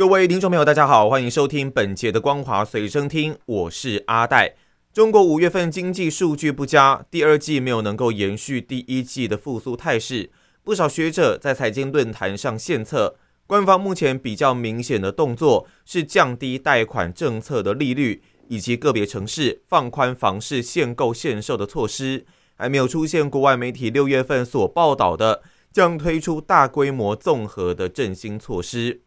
各位听众朋友，大家好，欢迎收听本节的《光华随身听》，我是阿戴。中国五月份经济数据不佳，第二季没有能够延续第一季的复苏态势。不少学者在财经论坛上献策，官方目前比较明显的动作是降低贷款政策的利率，以及个别城市放宽房市限购限售的措施，还没有出现国外媒体六月份所报道的将推出大规模综合的振兴措施。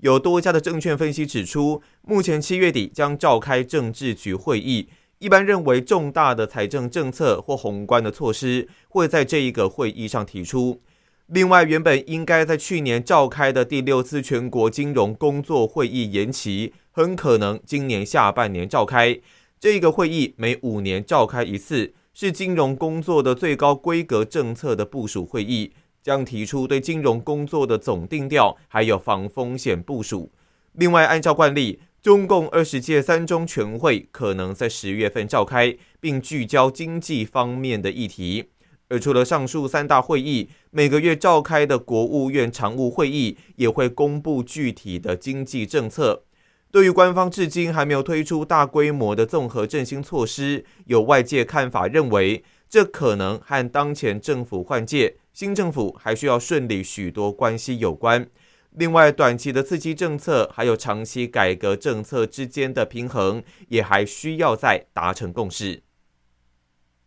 有多家的证券分析指出，目前七月底将召开政治局会议，一般认为重大的财政政策或宏观的措施会在这一个会议上提出。另外，原本应该在去年召开的第六次全国金融工作会议延期，很可能今年下半年召开。这一个会议每五年召开一次，是金融工作的最高规格政策的部署会议。将提出对金融工作的总定调，还有防风险部署。另外，按照惯例，中共二十届三中全会可能在十月份召开，并聚焦经济方面的议题。而除了上述三大会议，每个月召开的国务院常务会议也会公布具体的经济政策。对于官方至今还没有推出大规模的综合振兴措施，有外界看法认为，这可能和当前政府换届。新政府还需要顺利许多关系有关，另外短期的刺激政策还有长期改革政策之间的平衡，也还需要再达成共识。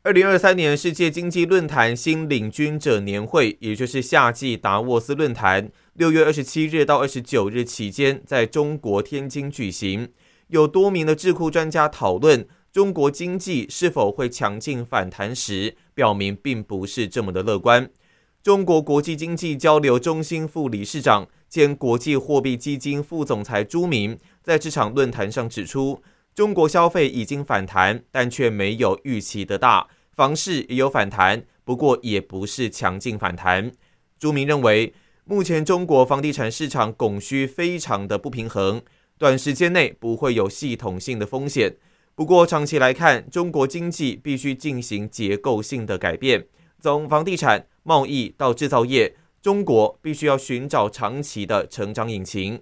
二零二三年世界经济论坛新领军者年会，也就是夏季达沃斯论坛，六月二十七日到二十九日期间在中国天津举行，有多名的智库专家讨论中国经济是否会强劲反弹时，表明并不是这么的乐观。中国国际经济交流中心副理事长兼国际货币基金副总裁朱明在这场论坛上指出，中国消费已经反弹，但却没有预期的大；房市也有反弹，不过也不是强劲反弹。朱明认为，目前中国房地产市场供需非常的不平衡，短时间内不会有系统性的风险。不过长期来看，中国经济必须进行结构性的改变，从房地产。贸易到制造业，中国必须要寻找长期的成长引擎。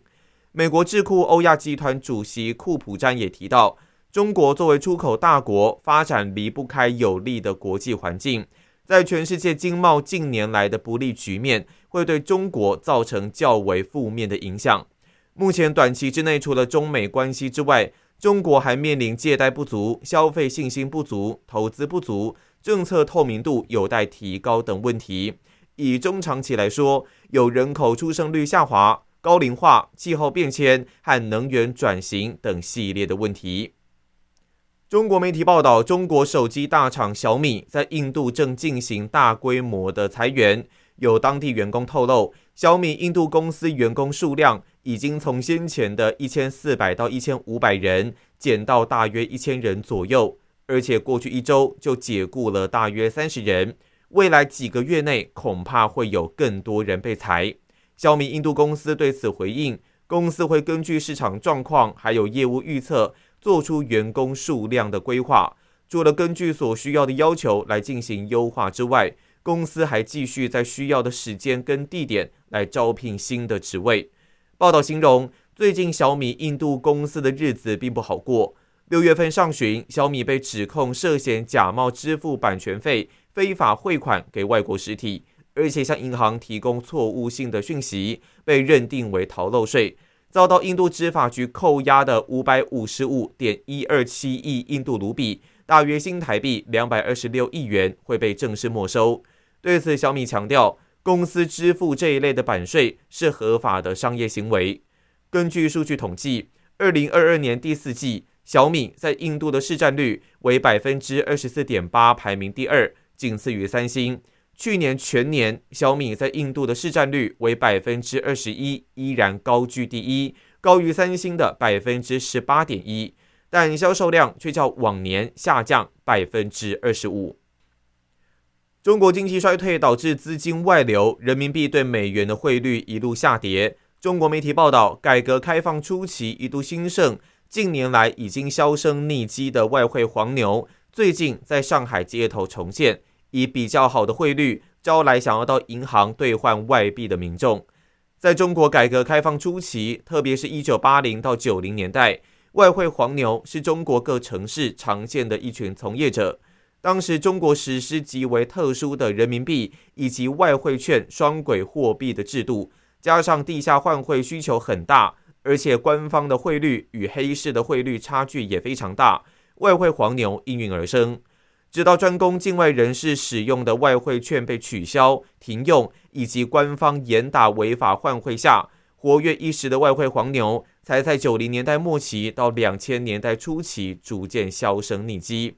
美国智库欧亚集团主席库普詹也提到，中国作为出口大国，发展离不开有利的国际环境。在全世界经贸近年来的不利局面，会对中国造成较为负面的影响。目前短期之内，除了中美关系之外，中国还面临借贷不足、消费信心不足、投资不足。政策透明度有待提高等问题。以中长期来说，有人口出生率下滑、高龄化、气候变迁和能源转型等系列的问题。中国媒体报道，中国手机大厂小米在印度正进行大规模的裁员。有当地员工透露，小米印度公司员工数量已经从先前的一千四百到一千五百人减到大约一千人左右。而且过去一周就解雇了大约三十人，未来几个月内恐怕会有更多人被裁。小米印度公司对此回应，公司会根据市场状况还有业务预测，做出员工数量的规划。除了根据所需要的要求来进行优化之外，公司还继续在需要的时间跟地点来招聘新的职位。报道形容，最近小米印度公司的日子并不好过。六月份上旬，小米被指控涉嫌假冒支付版权费、非法汇款给外国实体，而且向银行提供错误性的讯息，被认定为逃漏税，遭到印度执法局扣押的五百五十五点一二七亿印度卢比，大约新台币两百二十六亿元会被正式没收。对此，小米强调，公司支付这一类的版税是合法的商业行为。根据数据统计，二零二二年第四季。小米在印度的市占率为百分之二十四点八，排名第二，仅次于三星。去年全年，小米在印度的市占率为百分之二十一，依然高居第一，高于三星的百分之十八点一。但销售量却较往年下降百分之二十五。中国经济衰退导致资金外流，人民币对美元的汇率一路下跌。中国媒体报道，改革开放初期一度兴盛，近年来已经销声匿迹的外汇黄牛，最近在上海街头重现，以比较好的汇率招来想要到银行兑换外币的民众。在中国改革开放初期，特别是一九八零到九零年代，外汇黄牛是中国各城市常见的一群从业者。当时中国实施极为特殊的人民币以及外汇券双轨货币的制度，加上地下换汇需求很大，而且官方的汇率与黑市的汇率差距也非常大，外汇黄牛应运而生。直到专供境外人士使用的外汇券被取消、停用，以及官方严打违法换汇下，活跃一时的外汇黄牛才在九零年代末期到两千年代初期逐渐销声匿迹。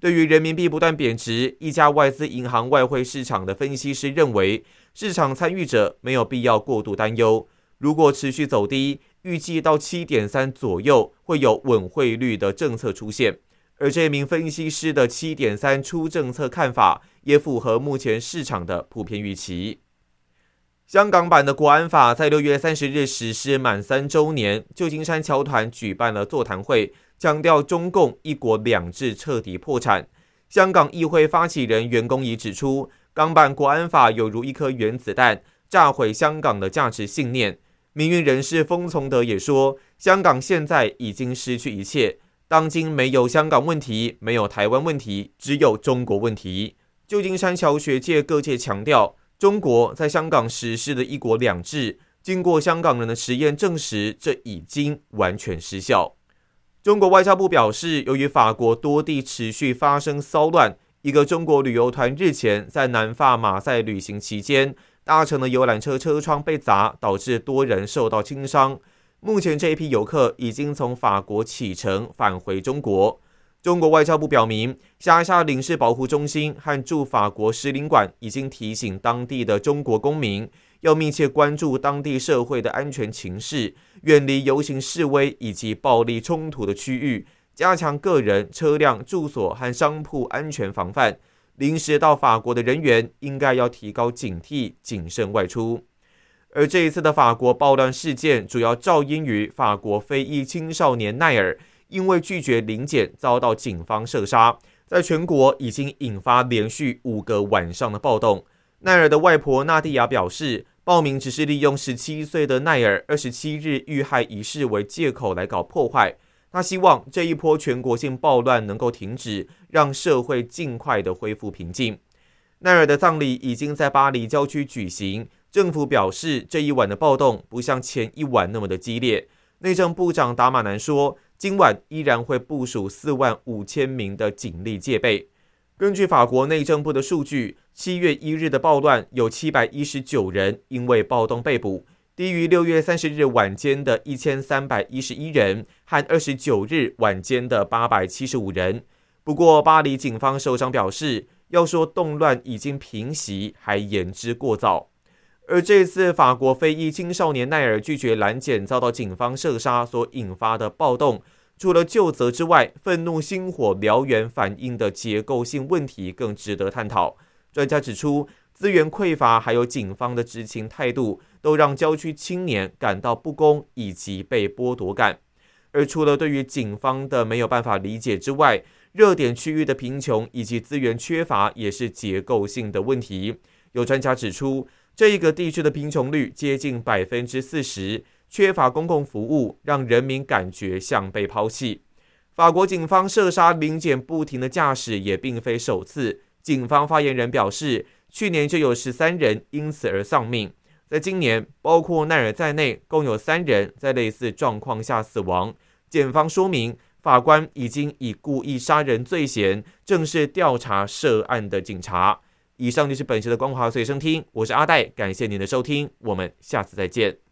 对于人民币不断贬值，一家外资银行外汇市场的分析师认为，市场参与者没有必要过度担忧。如果持续走低，预计到七点三左右会有稳汇率的政策出现。而这名分析师的七点三出政策看法，也符合目前市场的普遍预期。香港版的国安法在六月三十日实施满三周年，旧金山侨团举办了座谈会。强调中共一国两制彻底破产。香港议会发起人袁公仪指出，港版国安法有如一颗原子弹，炸毁香港的价值信念。民运人士封从德也说，香港现在已经失去一切，当今没有香港问题，没有台湾问题，只有中国问题。旧金山侨学界各界强调，中国在香港实施的一国两制，经过香港人的实验证实，这已经完全失效。中国外交部表示，由于法国多地持续发生骚乱，一个中国旅游团日前在南法马赛旅行期间，搭乘的游览车车窗被砸，导致多人受到轻伤。目前，这一批游客已经从法国启程返回中国。中国外交部表明，辖下领事保护中心和驻法国使领馆已经提醒当地的中国公民。要密切关注当地社会的安全情势，远离游行示威以及暴力冲突的区域，加强个人、车辆、住所和商铺安全防范。临时到法国的人员应该要提高警惕，谨慎外出。而这一次的法国暴乱事件，主要肇因于法国非裔青少年奈尔因为拒绝临检遭到警方射杀，在全国已经引发连续五个晚上的暴动。奈尔的外婆纳蒂亚表示。报名只是利用十七岁的奈尔二十七日遇害一事为借口来搞破坏。他希望这一波全国性暴乱能够停止，让社会尽快的恢复平静。奈尔的葬礼已经在巴黎郊区举行。政府表示，这一晚的暴动不像前一晚那么的激烈。内政部长达马南说，今晚依然会部署四万五千名的警力戒备。根据法国内政部的数据，七月一日的暴乱有七百一十九人因为暴动被捕，低于六月三十日晚间的一千三百一十一人和二十九日晚间的八百七十五人。不过，巴黎警方首长表示，要说动乱已经平息，还言之过早。而这次法国非裔青少年奈尔拒绝拦检，遭到警方射杀所引发的暴动。除了就责之外，愤怒星火燎原反映的结构性问题更值得探讨。专家指出，资源匮乏还有警方的执勤态度，都让郊区青年感到不公以及被剥夺感。而除了对于警方的没有办法理解之外，热点区域的贫穷以及资源缺乏也是结构性的问题。有专家指出，这一个地区的贫穷率接近百分之四十。缺乏公共服务，让人民感觉像被抛弃。法国警方射杀临检不停的驾驶也并非首次。警方发言人表示，去年就有十三人因此而丧命。在今年，包括奈尔在内，共有三人在类似状况下死亡。检方说明，法官已经以故意杀人罪嫌正式调查涉案的警察。以上就是本期的光华随身听，我是阿戴，感谢您的收听，我们下次再见。